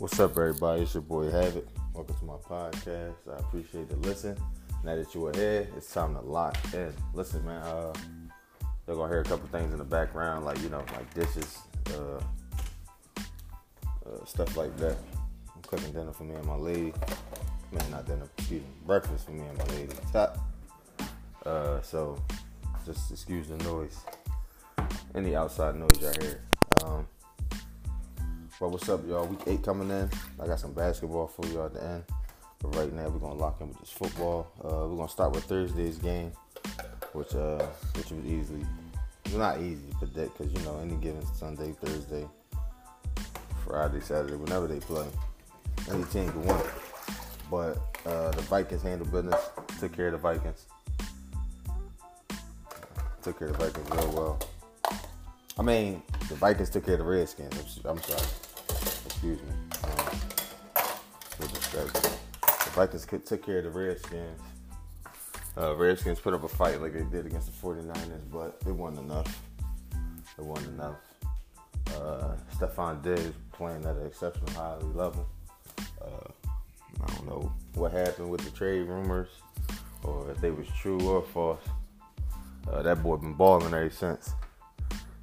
What's up, everybody? It's your boy Havoc. Welcome to my podcast. I appreciate the listen. Now that you are here, it's time to lock in. Listen, man. Uh, you're gonna hear a couple things in the background, like you know, like dishes, uh, uh, stuff like that. I'm cooking dinner for me and my lady. Man, not dinner. Excuse me, breakfast for me and my lady. Top. Uh, so just excuse the noise. Any outside noise y'all hear. But what's up, y'all? Week eight coming in. I got some basketball for y'all at the end. But right now, we're gonna lock in with this football. Uh, we're gonna start with Thursday's game, which uh, which was easily, not easy to predict, because you know any given Sunday, Thursday, Friday, Saturday, whenever they play, any team can win. But uh, the Vikings handled business, took care of the Vikings, took care of the Vikings real well. I mean, the Vikings took care of the Redskins. I'm, I'm sorry. Excuse me. Um, respect. the Vikings took care of the Redskins. Uh, Redskins put up a fight like they did against the 49ers, but it wasn't enough. It wasn't enough. Uh, Stefon Diggs playing at an exceptional high level. Uh, I don't know what happened with the trade rumors, or if they was true or false. Uh, that boy been balling ever since.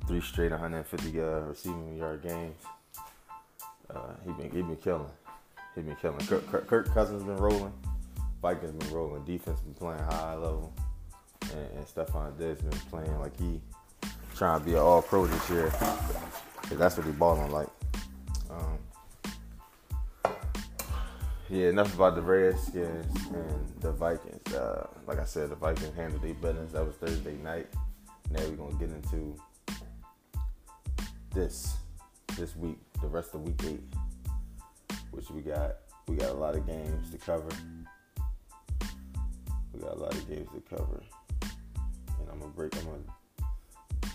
Three straight 150 uh, receiving yard games. Uh, he been he been killing. He been killing. Kirk, Kirk, Kirk Cousins been rolling. Vikings been rolling. Defense been playing high level. And, and Stefon Diggs been playing like he trying to be an All Pro this year. 'Cause that's what he balling like. Um, yeah, enough about the Redskins and the Vikings. Uh, like I said, the Vikings handled their business. That was Thursday night. Now we're gonna get into this this week, the rest of week eight, which we got we got a lot of games to cover. We got a lot of games to cover, and I'm gonna break. I'm gonna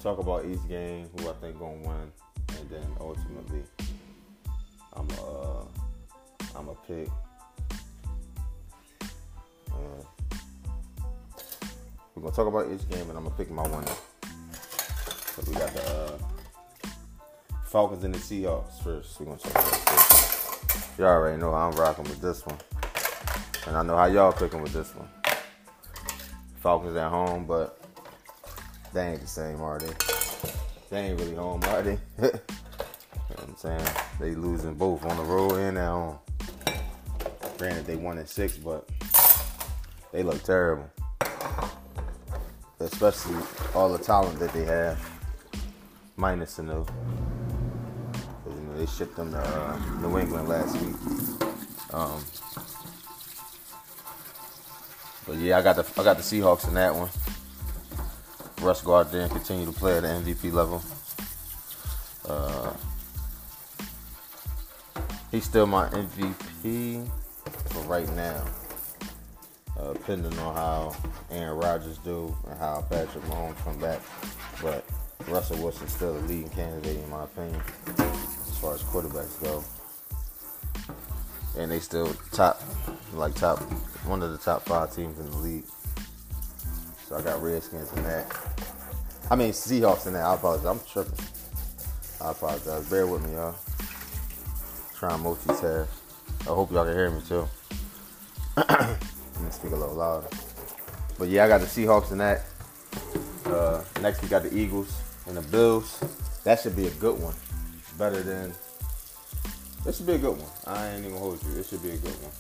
talk about each game, who I think gonna win, and then ultimately, I'm uh I'm a pick. Uh, we're gonna talk about each game, and I'm gonna pick my winner. So we got the uh, Falcons and the Seahawks first. We're gonna. Y'all already know I'm rocking with this one, and I know how y'all picking with this one. Falcons at home, but they ain't the same, are they? They ain't really home, are they? you know what I'm saying? They losing both on the road and at home. Granted, they won at six, but they look terrible. Especially all the talent that they have, minus the new. They shipped them to uh, New England last week. Um, but yeah, I got the I got the Seahawks in that one. Russ go out there and continue to play at the MVP level. Uh, he's still my MVP for right now. Uh, depending on how Aaron Rodgers do and how Patrick Mahomes come back. But Russell Wilson's still the leading candidate in my opinion far as quarterbacks go. And they still top, like top, one of the top five teams in the league. So I got Redskins in that. I mean Seahawks in that. I apologize. I'm tripping. I apologize. Bear with me, y'all. Trying multitask. I hope y'all can hear me too. Let me speak a little louder. But yeah, I got the Seahawks in that. Uh, next we got the Eagles and the Bills. That should be a good one. Better than. This should be a good one. I ain't even hold you. It should be a good one.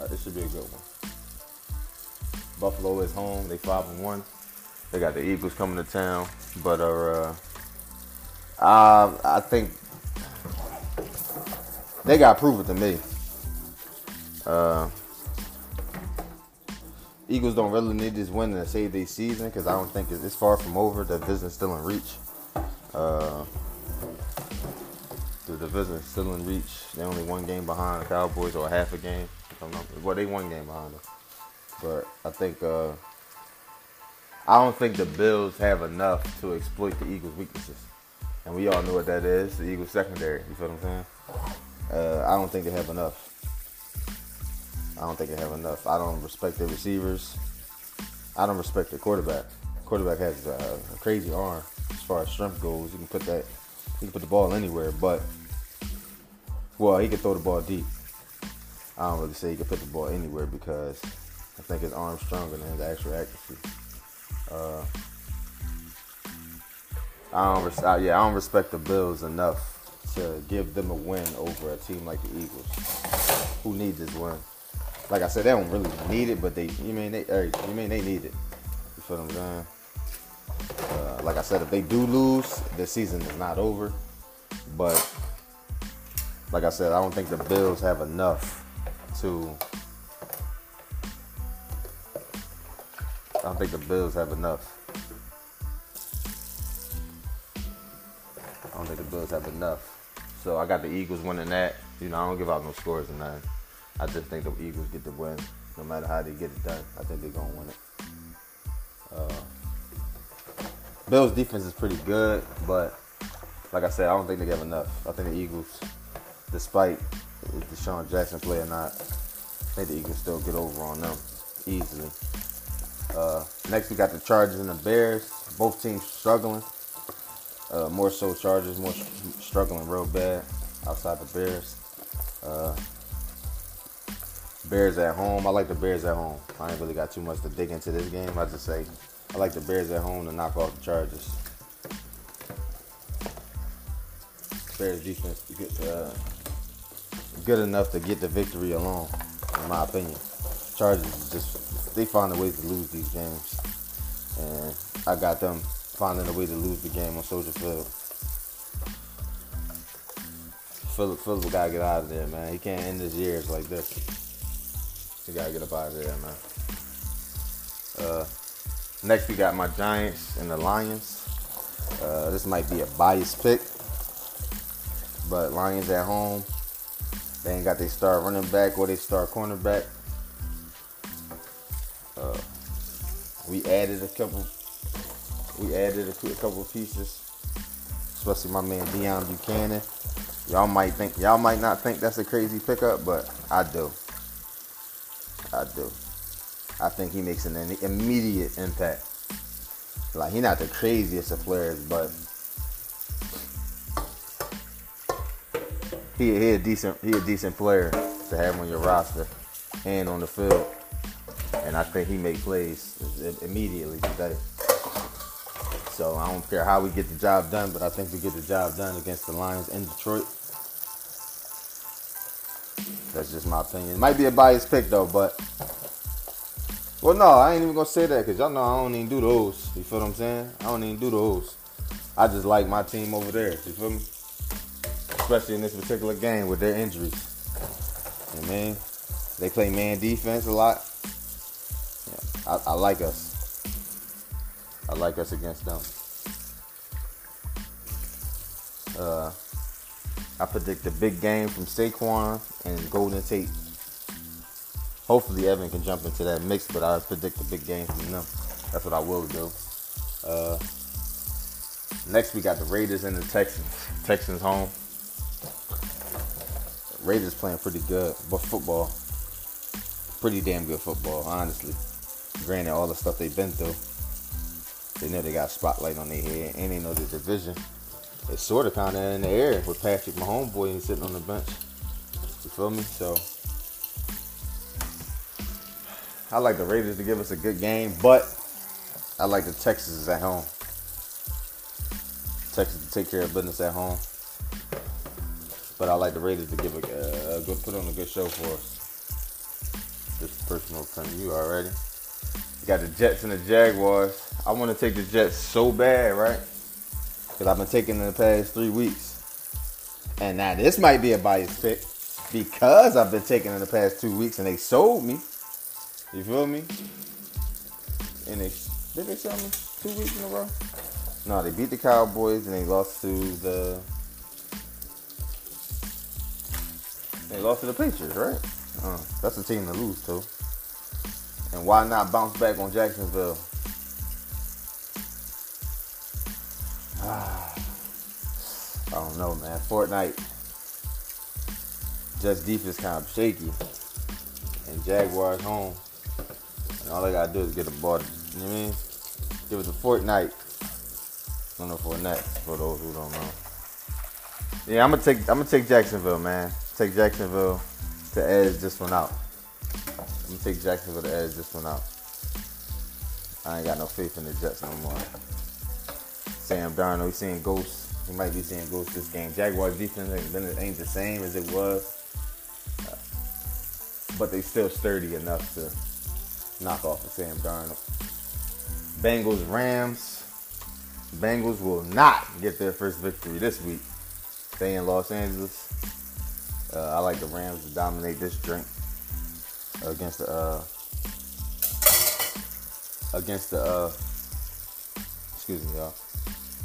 Uh, this should be a good one. Buffalo is home. They five and one. They got the Eagles coming to town, but uh, uh, I think they got prove it to me. Uh, Eagles don't really need this win to save their season because I don't think it's, far from over. The division's still in reach. Uh, the division's still in reach. They're only one game behind the Cowboys or half a game. I don't know. Well, they one game behind them. But I think uh, I don't think the Bills have enough to exploit the Eagles' weaknesses. And we all know what that is, the Eagles secondary. You feel what I'm saying? Uh, I don't think they have enough. I don't think they have enough. I don't respect their receivers. I don't respect their quarterback. Quarterback has a, crazy arm as far as strength goes. You can put that, he can put the ball anywhere. But Well, he can throw the ball deep. I don't really say he can put the ball anywhere because I think his arm's stronger than his actual accuracy. Uh, I don't, yeah, I don't respect the Bills enough to give them a win over a team like the Eagles, who need this win. Like I said, they don't really need it, but they, you mean they, you mean they need it. You feel what I'm saying? Uh, like I said, if they do lose, the season is not over. But like I said, I don't think the Bills have enough to. I don't think the Bills have enough. I don't think the Bills have enough. So I got the Eagles winning that. You know, I don't give out no scores and nothing. I just think the Eagles get the win, no matter how they get it done. I think they're gonna win it. Uh, Bills defense is pretty good, but like I said, I don't think they have enough. I think the Eagles, despite if DeSean Jackson play or not, I think the Eagles still get over on them easily. Uh, next, we got the Chargers and the Bears. Both teams struggling. Uh, more so Chargers, more struggling real bad outside the Bears. Uh, Bears at home. I like the Bears at home. I ain't really got too much to dig into this game. I just say I like the Bears at home to knock off the Chargers. Bears defense good, uh, good enough to get the victory alone, in my opinion. Chargers just they find a way to lose these games, and I got them finding a way to lose the game on Soldier Field. Philip, Philip gotta get out of there, man. He can't end his years like this. He gotta get up out of there, man. Uh, next, we got my Giants and the Lions. Uh, this might be a biased pick, but Lions at home. They ain't got their star running back or their star cornerback. Uh, we added a couple. We added a, a couple pieces, especially my man Deone Bucannon. Y'all might think y'all might not think that's a crazy pickup, but I do. I do. I think he makes an immediate impact. Like he's not the craziest of players, but he, he a decent he a decent player to have on your roster and on the field. And I think he make plays immediately today. So I don't care how we get the job done, but I think we get the job done against the Lions in Detroit. That's just my opinion. It might be a biased pick though, but well, no, I ain't even gonna say that because y'all know I don't even do those. You feel what I'm saying? I don't even do those. I just like my team over there. You feel me? Especially in this particular game with their injuries. You know I mean? They play man defense a lot. Yeah, I, I like us. I like us against them. Uh, I predict a big game from Saquon and Golden Tate. Hopefully Evan can jump into that mix, but I predict a big game from them. That's what I will do. Uh, next we got the Raiders and the Texans. Texans home. Raiders playing pretty good, but football, pretty damn good football, honestly. Granted, all the stuff they've been through, they know they got spotlight on their head, and they know the division. It's sort of kind of in the air with Patrick Mahomes, boy, he's sitting on the bench. You feel me? So I like the Raiders to give us a good game, but I like the Texans at home. Texas to take care of business at home. But I like the Raiders to give a, good put on a good show for us. This personal opinion, you already. You got the Jets and the Jaguars. I want to take the Jets so bad, right? Because I've been taking in the past three weeks. And now this might be a biased pick because I've been taking in the past two weeks and they sold me. You feel me? And they did they sell me two weeks in a row? No, they beat the Cowboys and they lost to the they lost to the Patriots, right? Uh, that's a team to lose to. And why not bounce back on Jacksonville? I don't know, man. Fournette. Just defense kind of shaky. And Jaguars home. And all they gotta do is get the ball. You know what I mean? Give it to Fournette. I don't know Fournette for those who don't know. Yeah, I'm gonna take I'm gonna take Jacksonville, man. take Jacksonville to edge this one out. I'm gonna take Jacksonville to edge this one out. I ain't got no faith in the Jets no more. Sam Darnold, he's seeing ghosts. He might be seeing ghosts this game. Jaguars defense ain't, ain't the same as it was, but they still sturdy enough to knock off of Sam Darnold. Bengals Rams. Bengals will not get their first victory this week. Stay in Los Angeles. Uh, I like the Rams to dominate this drink against the uh, against the uh, excuse me, y'all,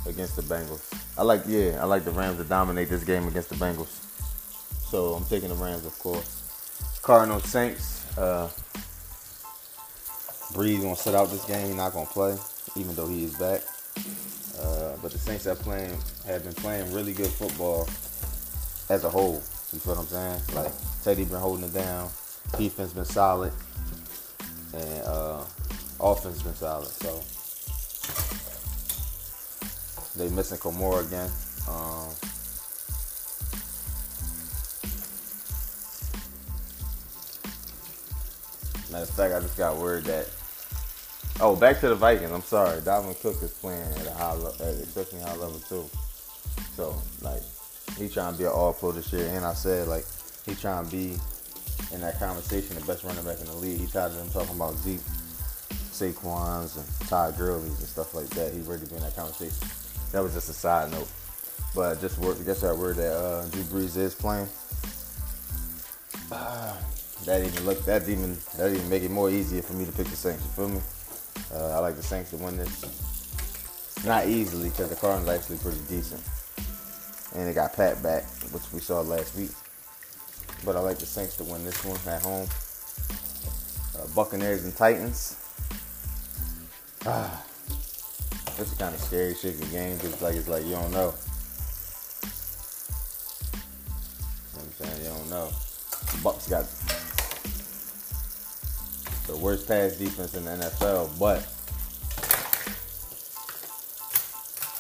against the Bengals. I like yeah, I like the Rams to dominate this game against the Bengals. So I'm taking the Rams, of course. Cardinals Saints. Uh, Brees gonna sit out this game. He's not gonna play, even though he is back. Uh, but the Saints have playing have been playing really good football as a whole. You feel what I'm saying? Like Teddy been holding it down, defense been solid, and uh, offense been solid. So they missing Kamara again. Um, matter of fact, I just got word that. Oh, back to the Vikings. I'm sorry, Dalvin Cook is playing at a high level, at exceptionally high level too. So like he trying to be an all pro this year. And I said, like, he trying to be in that conversation, the best running back in the league. He tired of them talking about Zeke, Saquon's, and Todd Gurley's and stuff like that. He ready to be in that conversation. That was just a side note. But just word, guess I word that uh, Drew Brees is playing. Uh, that even look that even that even make it more easier for me to pick the Saints. You feel me? Uh, I like the Saints to win this. Not easily because the Cardinals actually pretty decent and they got Pat back, which we saw last week. But I like the Saints to win this one at home. Uh, Buccaneers and Titans. Ah, this is kind of scary shit. shaky game because like it's like you don't know. You know I'm saying you don't know. Bucks got the worst pass defense in the NFL, but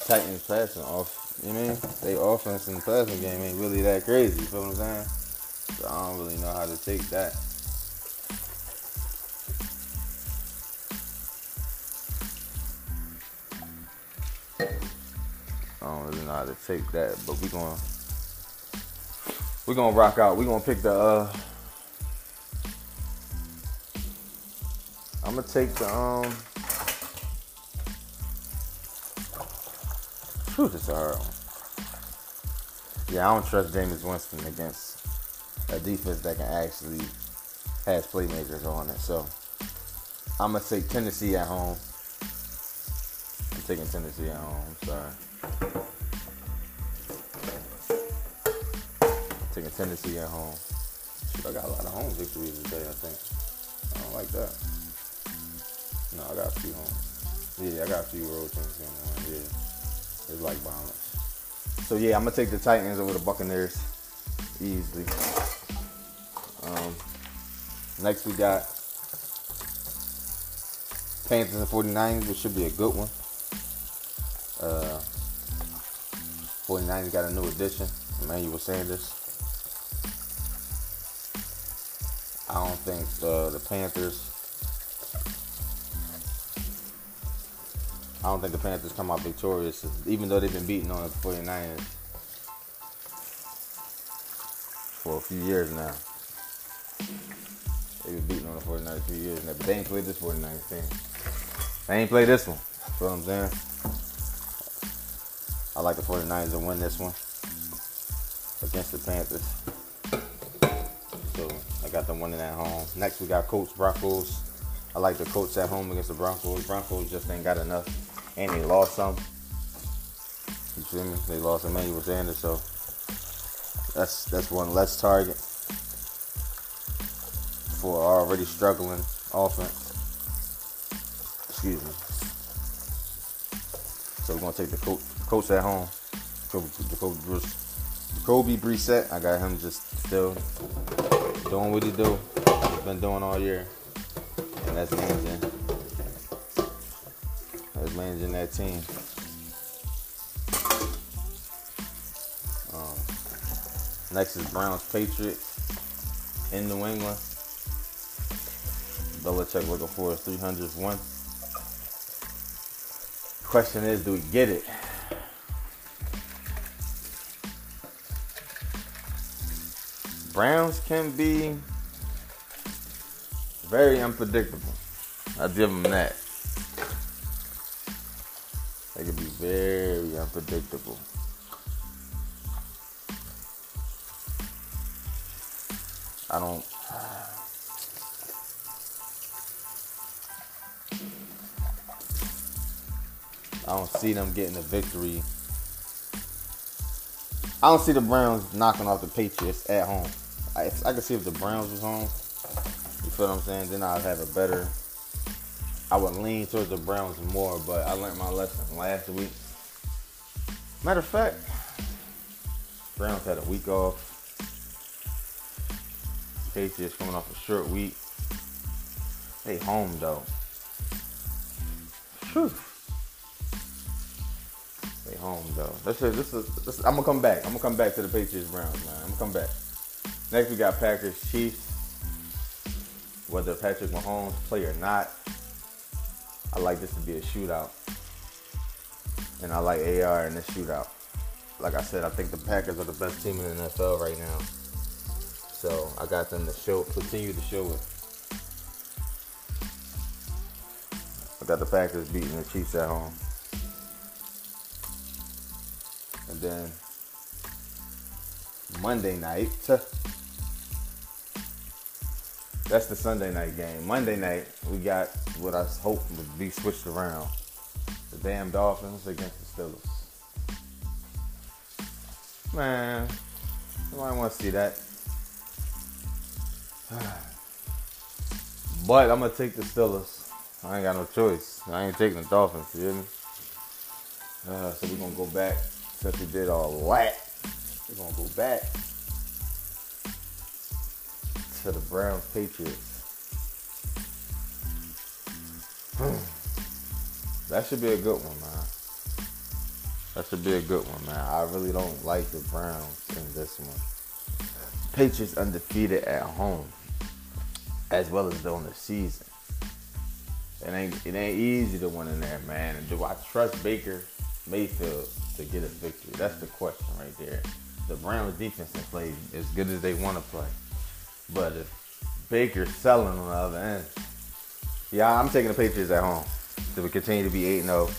Titans passing off you I mean? They offense in the passing game ain't really that crazy. You feel what I'm saying? So I don't really know how to take that. I don't really know how to take that, but we're gonna we're gonna rock out. We're gonna pick the. uh I'm gonna take the um. Whew, this is a hard one. Yeah, I don't trust Jameis Winston against a defense that can actually has playmakers on it. So I'm gonna take Tennessee at home. I'm taking Tennessee at home. Sorry. Taking Tennessee at home. I got a lot of home victories today. I think. I don't like that. I got a few home. Yeah, I got a few road teams going on. Yeah. It's like violence. So yeah, I'm gonna take the Titans over the Buccaneers easily. Um, next we got Panthers and 49ers, which should be a good one. Uh, 49ers got a new addition, Emmanuel Sanders. I don't think uh, the Panthers I don't think the Panthers come out victorious, even though they've been beating on the 49ers for a few years now. They've been beating on the 49ers a few years now, but they ain't played this 49ers team. They ain't played this one. What I'm saying? I like the 49ers to win this one against the Panthers. So I got them winning at home. Next we got Colts Broncos. I like the Colts at home against the Broncos. Broncos just ain't got enough and they lost some. You feel me? They lost Emmanuel Sanders, so that's that's one less target for already struggling offense. Excuse me. So we're gonna take the coach, at home. Jacoby, Jacoby Brissett. I got him just still doing what he do. He's been doing all year, and that's managing managing that team. Um, Next is Browns Patriots in New England. Belichick looking for his 300th one. Question is, do we get it? Browns can be very unpredictable. I give them that. Very unpredictable. I don't. I don't see them getting a victory. I don't see the Browns knocking off the Patriots at home. I, I can see if the Browns was home. You feel what I'm saying? Then I'd have a better. I would lean towards the Browns more, but I learned my lesson last week. Matter of fact, Browns had a week off. Patriots coming off a short week. They home though. Whew. They home though. This is this is I'm gonna come back. I'm gonna come back to the Patriots Browns, man. I'm gonna come back. Next we got Packers Chiefs. Whether Patrick Mahomes play or not, I like this to be a shootout. And I like AR in this shootout. Like I said, I think the Packers are the best team in the NFL right now. So I got them to show, continue to show it. I got the Packers beating the Chiefs at home. And then Monday night, that's the Sunday night game. Monday night, we got what I hope would be switched around. The damn Dolphins against the Steelers. Man, somebody want to see that. But I'm gonna take the Steelers. I ain't got no choice. I ain't taking the Dolphins. You hear me? Uh, so we're gonna go back since we did all that. We're gonna go back to the Browns Patriots. Hmm. that should be a good one, man. That should be a good one, man. I really don't like the Browns in this one. Patriots undefeated at home, as well as during the season. It ain't it ain't easy to win in there, man. And do I trust Baker Mayfield to get a victory? That's the question right there. The Browns defense can play as good as they want to play, but if Baker's selling on the other end, yeah, I'm taking the Patriots at home to continue to be eight 0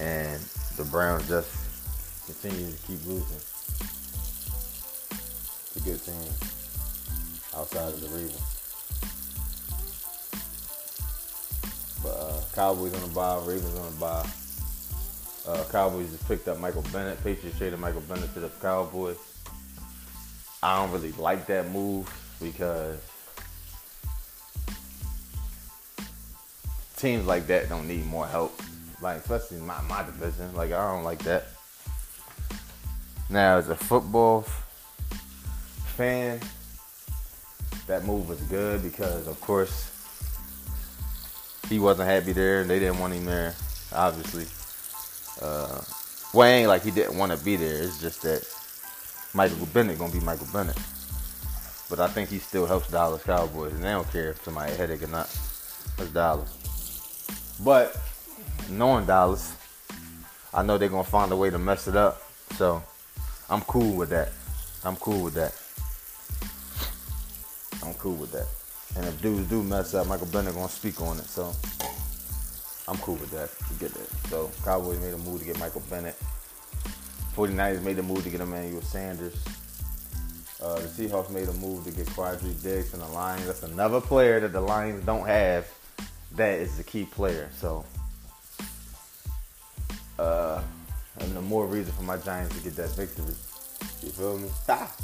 and the Browns just continue to keep losing a good team outside of the Ravens. But uh, Cowboys on the bye, Ravens on the bye. Uh, Cowboys just picked up Michael Bennett. Patriots traded Michael Bennett to the Cowboys. I don't really like that move because teams like that don't need more help. Like especially my my division. Like I don't like that. Now as a football fan, that move was good because, of course, he wasn't happy there and they didn't want him there, obviously. Uh, like he didn't want to be there. It's just that Michael Bennett gonna be Michael Bennett. But I think he still helps Dallas Cowboys, and they don't care if somebody a headache or not. That's Dallas. But knowing Dallas, I know they're gonna find a way to mess it up. So I'm cool with that. I'm cool with that. I'm cool with that. And if dudes do mess up, Michael Bennett gonna speak on it. So I'm cool with that. Get that. So Cowboys made a move to get Michael Bennett. 49ers made a move to get Emmanuel Sanders. Uh, the Seahawks made a move to get Quandre Diggs and the Lions. That's another player that the Lions don't have. That is the key player. So, uh, and the more reason for my Giants to get that victory. You feel me? Ah.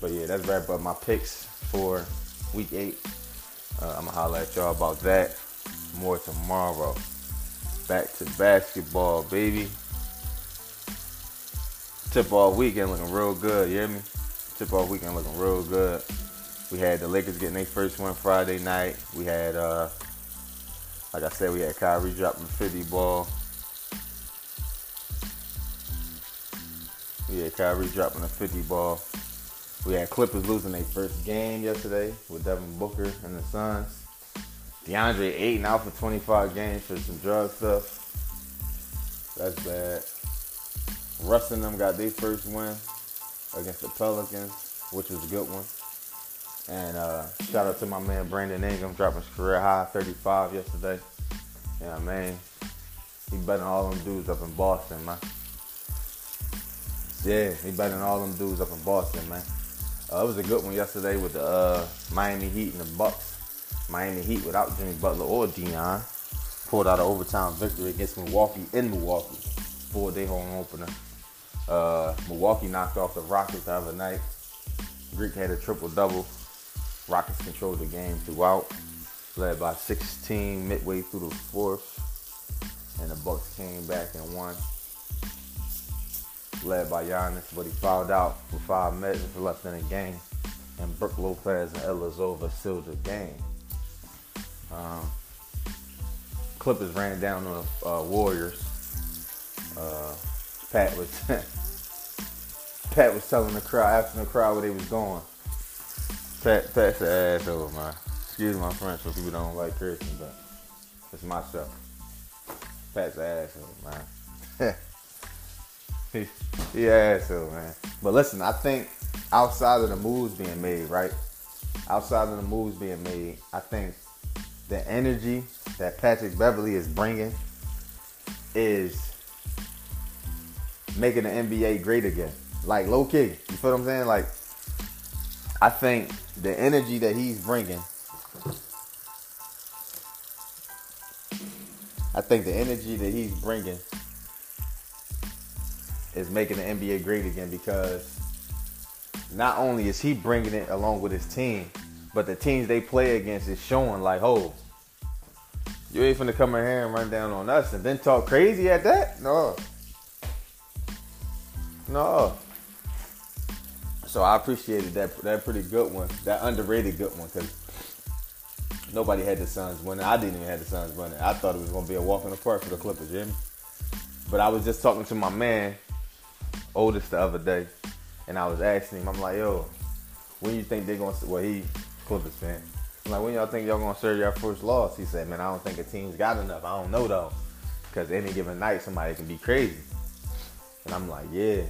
But yeah, that's wrap up my picks for week eight. Uh, I'm gonna holler at y'all about that more tomorrow. Back to basketball, baby. Tip off weekend looking real good, you hear me? Tip off weekend looking real good. We had the Lakers getting their first one Friday night. We had, uh, like I said, we had Kyrie dropping 50 ball. Yeah, Kyrie dropping a 50 ball. We had Clippers losing their first game yesterday with Devin Booker and the Suns. DeAndre Ayton out for 25 games for some drug stuff. That's bad. Russ and them got their first win against the Pelicans, which was a good one. And uh, shout out to my man Brandon Ingram dropping his career high 35 yesterday. Yeah, man. He better than all them dudes up in Boston, man. Yeah, he better than all them dudes up in Boston, man. Uh, it was a good one yesterday with the uh, Miami Heat and the Bucks. Miami Heat without Jimmy Butler or Dion pulled out an overtime victory against Milwaukee in Milwaukee. Four-day home opener. Uh, Milwaukee knocked off the Rockets the other night. Greek had a triple-double. Rockets controlled the game throughout, led by 16 midway through the fourth, and the Bucks came back and won led by Giannis, but he fouled out with five minutes left in the game. And Brook Lopez and Ilyasova sealed the game. Um, Clippers ran down on the uh, Warriors. Uh, Pat was Pat was telling the crowd, asking the crowd where they was going. Pat, Pat's an asshole, man. Excuse my French for people don't like cursing, but it's my show. Pat's an asshole, man. yeah, so man. But listen, I think outside of the moves being made, right? Outside of the moves being made, I think the energy that Patrick Beverley is bringing is making the NBA great again. Like low key, you feel what I'm saying? Like, I think the energy that he's bringing. I think the energy that he's bringing is making the NBA great again because not only is he bringing it along with his team, but the teams they play against is showing like, oh, you ain't finna come in here and run down on us and then talk crazy at that? No. No. So I appreciated that that pretty good one, that underrated good one, because nobody had the Suns winning. I didn't even have the Suns winning. I thought it was gonna be a walk in the park for the Clippers, Jimmy. But I was just talking to my man oldest the other day, and I was asking him, I'm like, yo, when you think they're gonna? Well, he Clippers fan. I'm like, when y'all think y'all gonna serve your first loss? He said, man, I don't think a team's got enough. I don't know though, because any given night somebody can be crazy. And I'm like, yeah,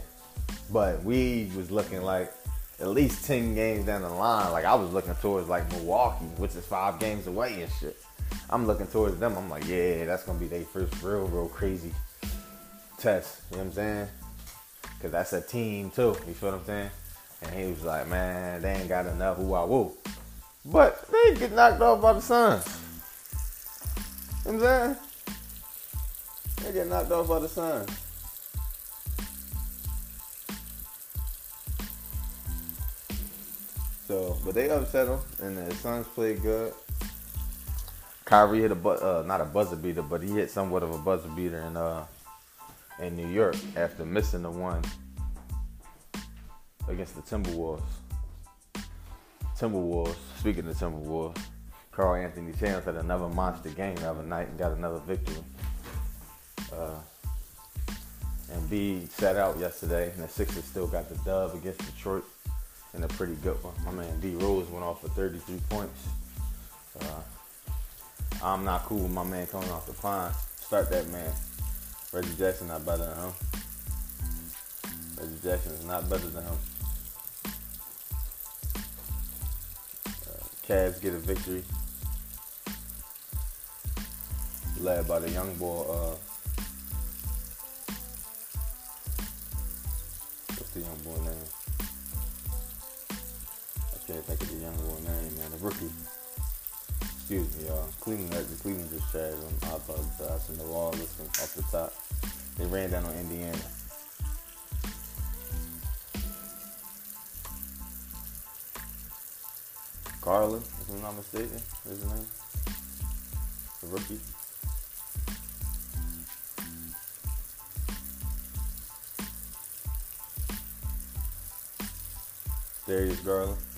but we was looking like at least ten games down the line. Like I was looking towards like Milwaukee, which is five games away and shit. I'm looking towards them. I'm like, yeah, that's gonna be their first real, real crazy test. You know what I'm saying? Cause that's a team too. You feel what I'm saying? And he was like, man, they ain't got enough. Who I woo. But they get knocked off by the Suns. You know what I'm saying? They get knocked off by the Suns. So, but they upset them, and the Suns played good. Kyrie hit a bu- uh, not a buzzer beater, but he hit somewhat of a buzzer beater in uh in New York after missing the one against the Timberwolves. Timberwolves, speaking of Timberwolves, Karl-Anthony Towns had another monster game the other night and got another victory. Uh, and B sat out yesterday, and the Sixers still got the dub against Detroit in a pretty good one. My man D Rose went off for 33 points. Uh, I'm not cool with my man coming off the pine. Start that man. Reggie Jackson not better than him. Reggie Jackson is not better than him. Uh, Cavs get a victory. Led by the young boy, uh, what's the young boy name? Can't think of the young boy name, man. The rookie. Excuse me, y'all. Cleveland, the Cleveland just shared them. I apologize. And the wall listen off the top. They ran down on Indiana. Garland, if I'm not mistaken, is his name. The rookie. Darius Garland.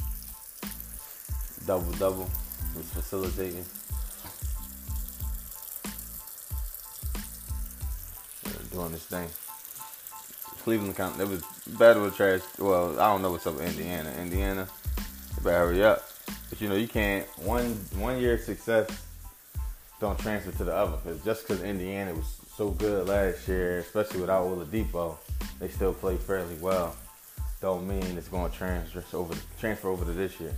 Double double was facilitating. Doing this thing. Cleveland, County. it was better with trash. Well, I don't know what's up with Indiana. Indiana, better hurry up. But you know, you can't one one year success don't transfer to the other. Cause just because Indiana was so good last year, especially without Oladipo, they still play fairly well. Don't mean it's going to transfer over transfer over to this year.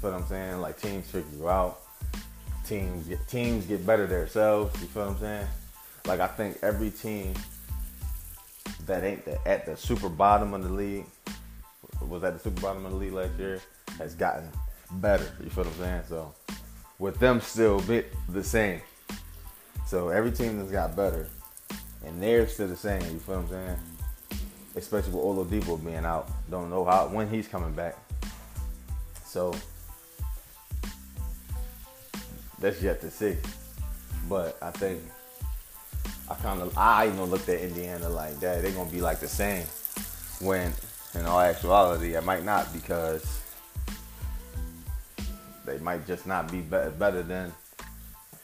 You what I'm saying? Like teams figure you out. Teams get teams get better themselves. You feel what I'm saying? Like I think every team that ain't the, at the super bottom of the league was at the super bottom of the league last year has gotten better. You feel what I'm saying? So with them still a bit the same. So every team that's got better and they're still the same. You feel what I'm saying? Especially with Oladipo being out, don't know how when he's coming back. So that's yet to see. But I think I kind of I even looked at Indiana like that. They're gonna be like the same. When in all actuality, it might not because they might just not be better than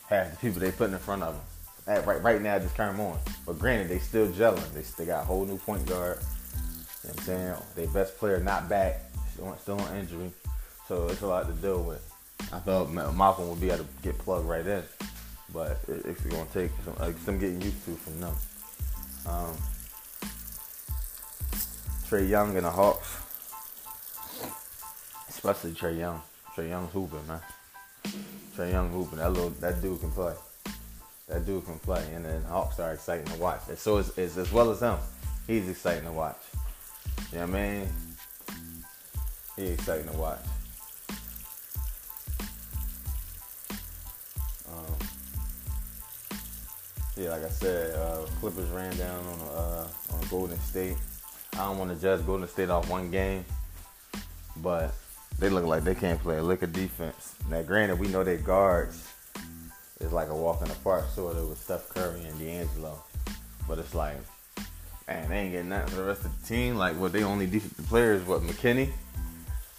half the people they put in front of them. At, right, right now, just current moment. But granted, they still gelling. They, they got a whole new point guard. You know what I'm saying? Their best player not back, still, still on injury. So it's a lot to deal with. I thought Malcolm would be able to get plugged right in, but it, it's going to take some, like, some getting used to from them. Um, Trae Young and the Hawks, especially Trae Young. Trae Young hooping, man. Trae Young hooping. That little that dude can play. That dude can play, and then Hawks are exciting to watch. And so it's as well as him. He's exciting to watch. You know what I mean? He's exciting to watch. Yeah, like I said, uh, Clippers ran down on uh, on Golden State. I don't want to judge Golden State off one game, but they look like they can't play a lick of defense. Now, granted, we know their guards is like a walk in the park sort of with Steph Curry and D'Angelo, but it's like, man, they ain't getting nothing for the rest of the team. Like, what they only defensive players, what McKinnie,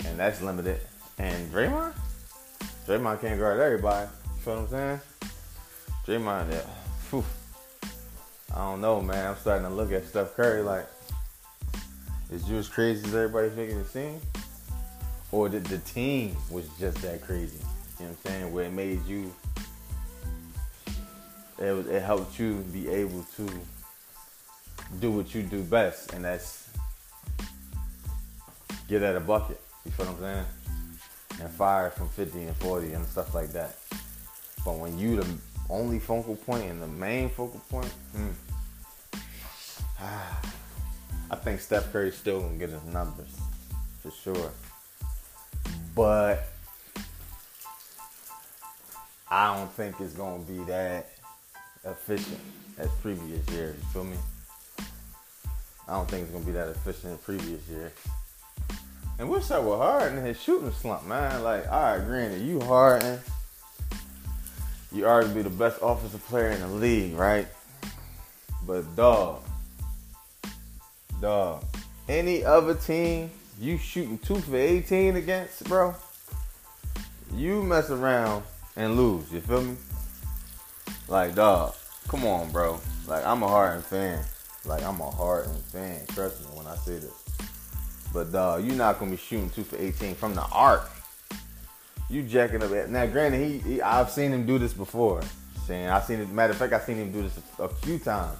and that's limited. And Draymond, Draymond can't guard everybody. You feel what I'm saying? Draymond, yeah. Whew. I don't know, man. I'm starting to look at Steph Curry like, is you as crazy as everybody thinking it seems? or the, the team was just that crazy. You know what I'm saying? Where it made you, it, was, it helped you be able to do what you do best, and that's get at a bucket. You feel what I'm saying? And fire from 50 and 40 and stuff like that. But when you the only focal point and the main focal point, hmm, I think Steph Curry still gonna get his numbers for sure but I don't think it's gonna be that efficient as previous years. You feel me? I don't think it's gonna be that efficient as previous years. And what's up with Harden his shooting slump, man? Like, all right, granted, you Harden, you arguably the best offensive player in the league, right? But dog, dog, any other team you shooting two for 18 against, bro, you mess around and lose. You feel me? Like, dog, come on, bro. Like, I'm a Harden fan. Like, I'm a Harden fan. Trust me when I say this. But, dog, you're not going to be shooting two for 18 from the arc. You jacking up. Now, granted, he, he I've seen him do this before. Saying I've seen it. Matter of fact, I've seen him do this a, a few times.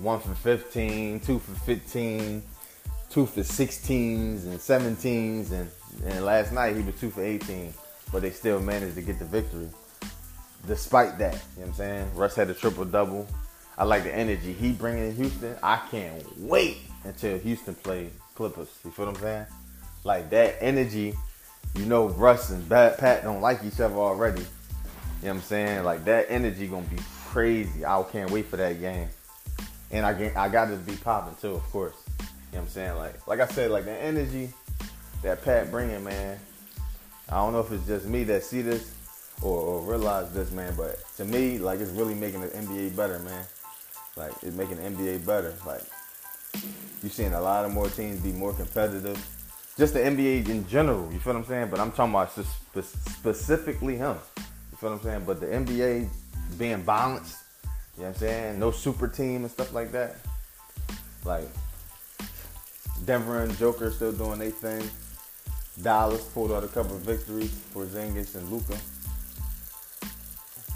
One for 15, two for 15, two for 16s and 17s, and, and last night he was two for 18, but they still managed to get the victory. Despite that, you know what I'm saying? Russ had a triple double. I like the energy he bringing in Houston. I can't wait until Houston play Clippers. You feel what I'm saying? Like that energy, you know Russ and Pat don't like each other already. You know what I'm saying? Like that energy gonna be crazy. I can't wait for that game. And I I got to be popping too, of course. You know what I'm saying? Like, like I said, like the energy that Pat bringing, man. I don't know if it's just me that see this or, or realize this, man, but to me, like it's really making the NBA better, man. Like it's making the NBA better. Like you're seeing a lot of more teams be more competitive. Just the NBA in general, you feel what I'm saying? But I'm talking about specifically him. You feel what I'm saying? But the NBA being balanced, you know what I'm saying? No super team and stuff like that. Like Denver and Joker still doing their thing. Dallas pulled out a couple of victories for Zingis and Luka.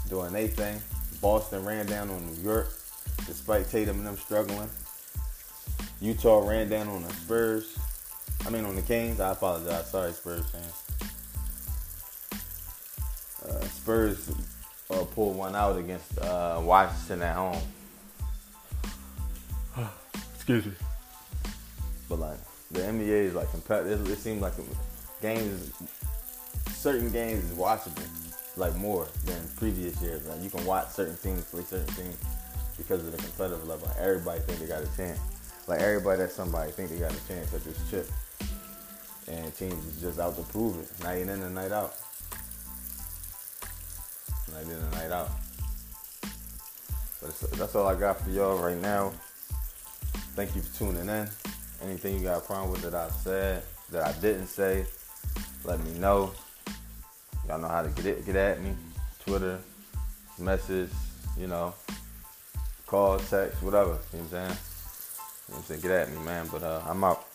Doing their thing. Boston ran down on New York despite Tatum and them struggling. Utah ran down on the Spurs. I mean on the Kings. I apologize. Sorry, Spurs fans. Uh, Spurs uh, pulled one out against uh, Washington at home. Excuse me. But like the NBA is like competitive. It seems like games, certain games is watchable like more than previous years. Like you can watch certain teams play certain teams because of the competitive level. Like everybody think they got a chance. Like everybody that's somebody think they got a chance at this chip. And teams is just out to prove it. Night in and night out. Night in and night out. But that's all I got for y'all right now. Thank you for tuning in. Anything you got a problem with that I said, that I didn't say, let me know. Y'all know how to get it, get at me. Twitter, message, you know, call, text, whatever. You know what I'm saying? You know what I'm saying? Get at me, man. But uh, I'm out.